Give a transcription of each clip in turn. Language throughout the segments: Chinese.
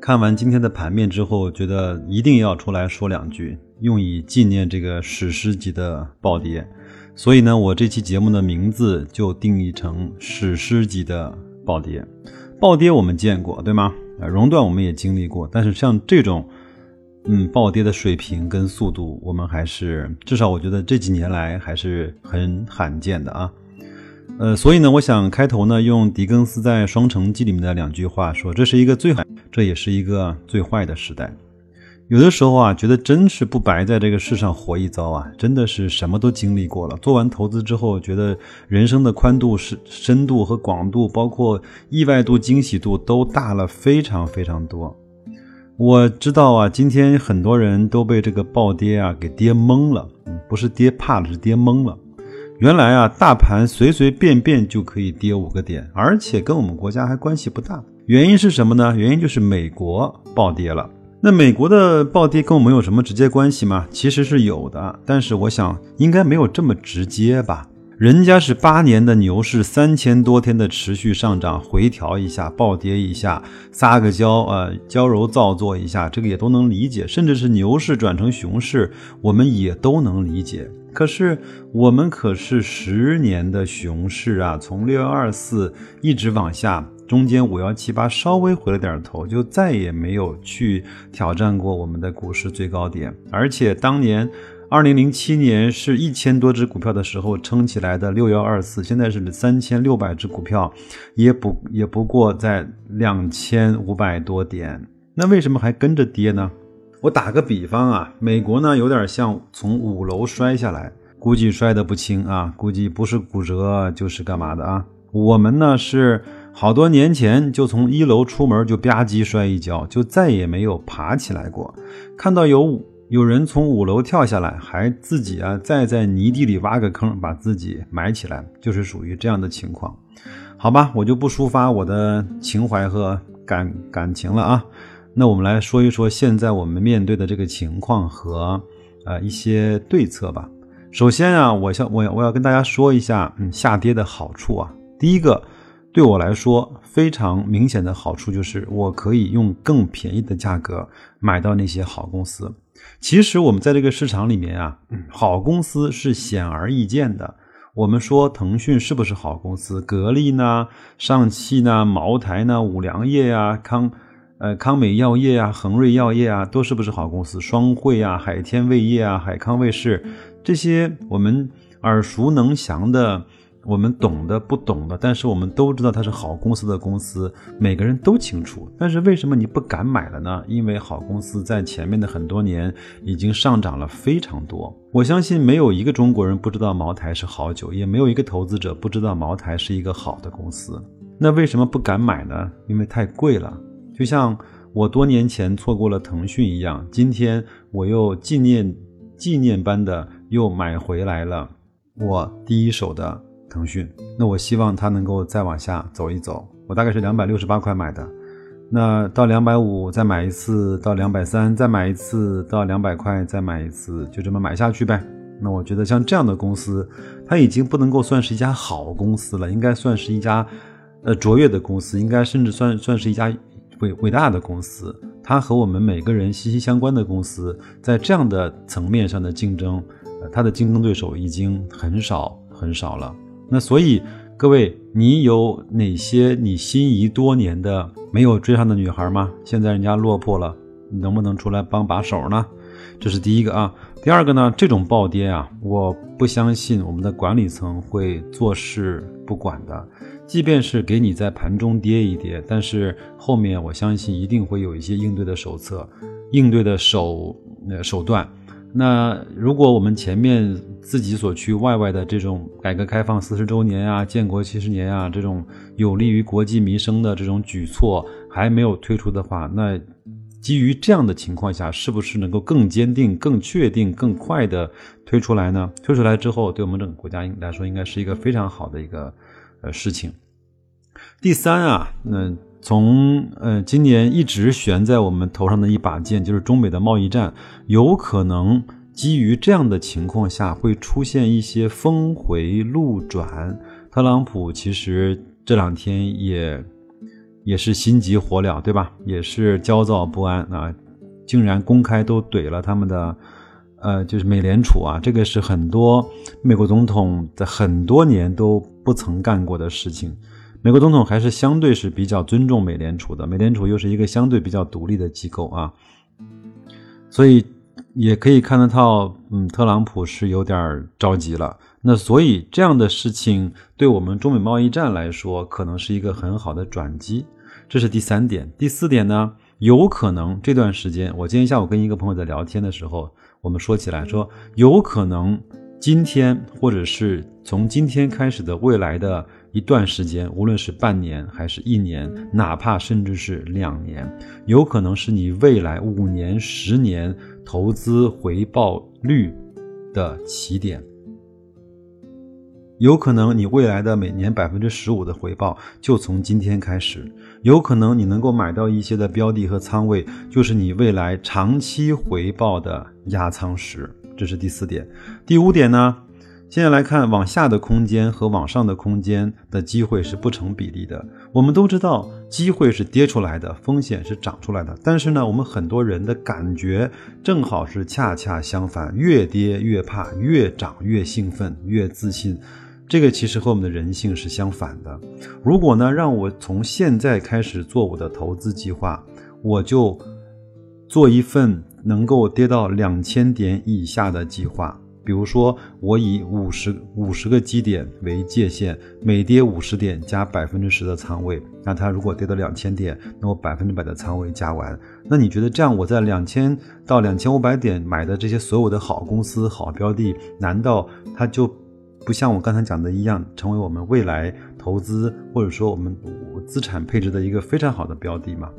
看完今天的盘面之后，觉得一定要出来说两句。用以纪念这个史诗级的暴跌，所以呢，我这期节目的名字就定义成史诗级的暴跌。暴跌我们见过，对吗？啊，熔断我们也经历过，但是像这种，嗯，暴跌的水平跟速度，我们还是至少我觉得这几年来还是很罕见的啊。呃，所以呢，我想开头呢，用狄更斯在《双城记》里面的两句话说：“这是一个最好，这也是一个最坏的时代。”有的时候啊，觉得真是不白在这个世上活一遭啊！真的是什么都经历过了。做完投资之后，觉得人生的宽度、是深度和广度，包括意外度、惊喜度都大了非常非常多。我知道啊，今天很多人都被这个暴跌啊给跌懵了，不是跌怕了，是跌懵了。原来啊，大盘随随便便就可以跌五个点，而且跟我们国家还关系不大。原因是什么呢？原因就是美国暴跌了。那美国的暴跌跟我们有什么直接关系吗？其实是有的，但是我想应该没有这么直接吧。人家是八年的牛市，三千多天的持续上涨，回调一下，暴跌一下，撒个娇啊，娇柔造作一下，这个也都能理解。甚至是牛市转成熊市，我们也都能理解。可是我们可是十年的熊市啊，从六幺二四一直往下。中间五幺七八稍微回了点头，就再也没有去挑战过我们的股市最高点。而且当年二零零七年是一千多只股票的时候撑起来的六幺二四，现在是三千六百只股票，也不也不过在两千五百多点。那为什么还跟着跌呢？我打个比方啊，美国呢有点像从五楼摔下来，估计摔得不轻啊，估计不是骨折就是干嘛的啊。我们呢是。好多年前就从一楼出门就吧唧摔一跤，就再也没有爬起来过。看到有有人从五楼跳下来，还自己啊再在泥地里挖个坑把自己埋起来，就是属于这样的情况。好吧，我就不抒发我的情怀和感感情了啊。那我们来说一说现在我们面对的这个情况和呃一些对策吧。首先啊，我想我我要跟大家说一下，嗯，下跌的好处啊。第一个。对我来说，非常明显的好处就是，我可以用更便宜的价格买到那些好公司。其实我们在这个市场里面啊，好公司是显而易见的。我们说腾讯是不是好公司？格力呢？上汽呢？茅台呢？五粮液呀？康呃康美药业啊？恒瑞药业啊？都是不是好公司？双汇啊？海天味业啊？海康卫视这些我们耳熟能详的。我们懂的不懂的，但是我们都知道它是好公司的公司，每个人都清楚。但是为什么你不敢买了呢？因为好公司在前面的很多年已经上涨了非常多。我相信没有一个中国人不知道茅台是好酒，也没有一个投资者不知道茅台是一个好的公司。那为什么不敢买呢？因为太贵了。就像我多年前错过了腾讯一样，今天我又纪念纪念般的又买回来了我第一手的。腾讯，那我希望它能够再往下走一走。我大概是两百六十八块买的，那到两百五再买一次，到两百三再买一次，到两百块再买一次，就这么买下去呗。那我觉得像这样的公司，它已经不能够算是一家好公司了，应该算是一家呃卓越的公司，应该甚至算算是一家伟伟大的公司。它和我们每个人息息相关的公司，在这样的层面上的竞争，呃，它的竞争对手已经很少很少了。那所以，各位，你有哪些你心仪多年的没有追上的女孩吗？现在人家落魄了，你能不能出来帮把手呢？这是第一个啊。第二个呢，这种暴跌啊，我不相信我们的管理层会坐视不管的。即便是给你在盘中跌一跌，但是后面我相信一定会有一些应对的手册、应对的手呃手段。那如果我们前面自己所去外外的这种改革开放四十周年啊、建国七十年啊这种有利于国计民生的这种举措还没有推出的话，那基于这样的情况下，是不是能够更坚定、更确定、更快的推出来呢？推出来之后，对我们整个国家来说，应该是一个非常好的一个呃事情。第三啊，那从呃今年一直悬在我们头上的一把剑，就是中美的贸易战，有可能基于这样的情况下，会出现一些峰回路转。特朗普其实这两天也。也是心急火燎，对吧？也是焦躁不安啊！竟然公开都怼了他们的，呃，就是美联储啊！这个是很多美国总统在很多年都不曾干过的事情。美国总统还是相对是比较尊重美联储的，美联储又是一个相对比较独立的机构啊，所以也可以看得到，嗯，特朗普是有点着急了。那所以这样的事情对我们中美贸易战来说，可能是一个很好的转机。这是第三点。第四点呢，有可能这段时间，我今天下午跟一个朋友在聊天的时候，我们说起来说，有可能今天或者是从今天开始的未来的一段时间，无论是半年还是一年，哪怕甚至是两年，有可能是你未来五年、十年投资回报率的起点。有可能你未来的每年百分之十五的回报就从今天开始，有可能你能够买到一些的标的和仓位，就是你未来长期回报的压舱石。这是第四点。第五点呢？现在来看，往下的空间和往上的空间的机会是不成比例的。我们都知道，机会是跌出来的，风险是涨出来的。但是呢，我们很多人的感觉正好是恰恰相反，越跌越怕，越涨越兴奋，越自信。这个其实和我们的人性是相反的。如果呢，让我从现在开始做我的投资计划，我就做一份能够跌到两千点以下的计划。比如说，我以五十五十个基点为界限，每跌五十点加百分之十的仓位。那它如果跌到两千点，那我百分之百的仓位加完。那你觉得这样，我在两千到两千五百点买的这些所有的好公司、好标的，难道它就？不像我刚才讲的一样，成为我们未来投资或者说我们资产配置的一个非常好的标的吗。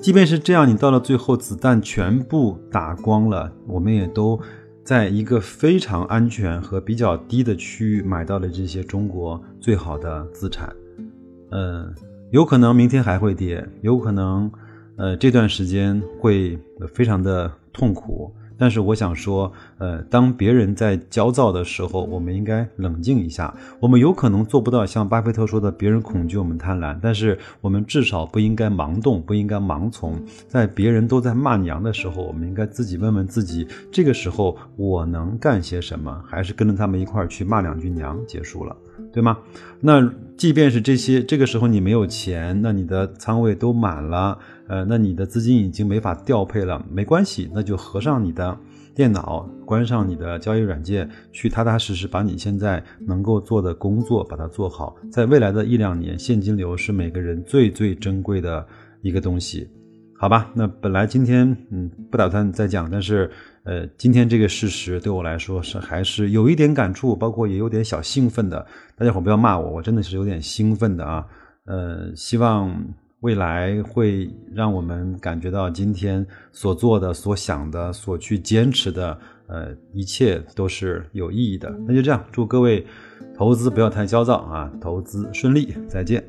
即便是这样，你到了最后子弹全部打光了，我们也都在一个非常安全和比较低的区域买到了这些中国最好的资产。嗯，有可能明天还会跌，有可能呃这段时间会非常的痛苦。但是我想说，呃，当别人在焦躁的时候，我们应该冷静一下。我们有可能做不到像巴菲特说的，别人恐惧我们贪婪，但是我们至少不应该盲动，不应该盲从。在别人都在骂娘的时候，我们应该自己问问自己：这个时候我能干些什么？还是跟着他们一块儿去骂两句娘，结束了。对吗？那即便是这些，这个时候你没有钱，那你的仓位都满了，呃，那你的资金已经没法调配了，没关系，那就合上你的电脑，关上你的交易软件，去踏踏实实把你现在能够做的工作把它做好。在未来的一两年，现金流是每个人最最珍贵的一个东西，好吧？那本来今天嗯不打算再讲，但是。呃，今天这个事实对我来说是还是有一点感触，包括也有点小兴奋的。大家伙不要骂我，我真的是有点兴奋的啊。呃，希望未来会让我们感觉到今天所做的、所想的、所去坚持的，呃，一切都是有意义的。那就这样，祝各位投资不要太焦躁啊，投资顺利，再见。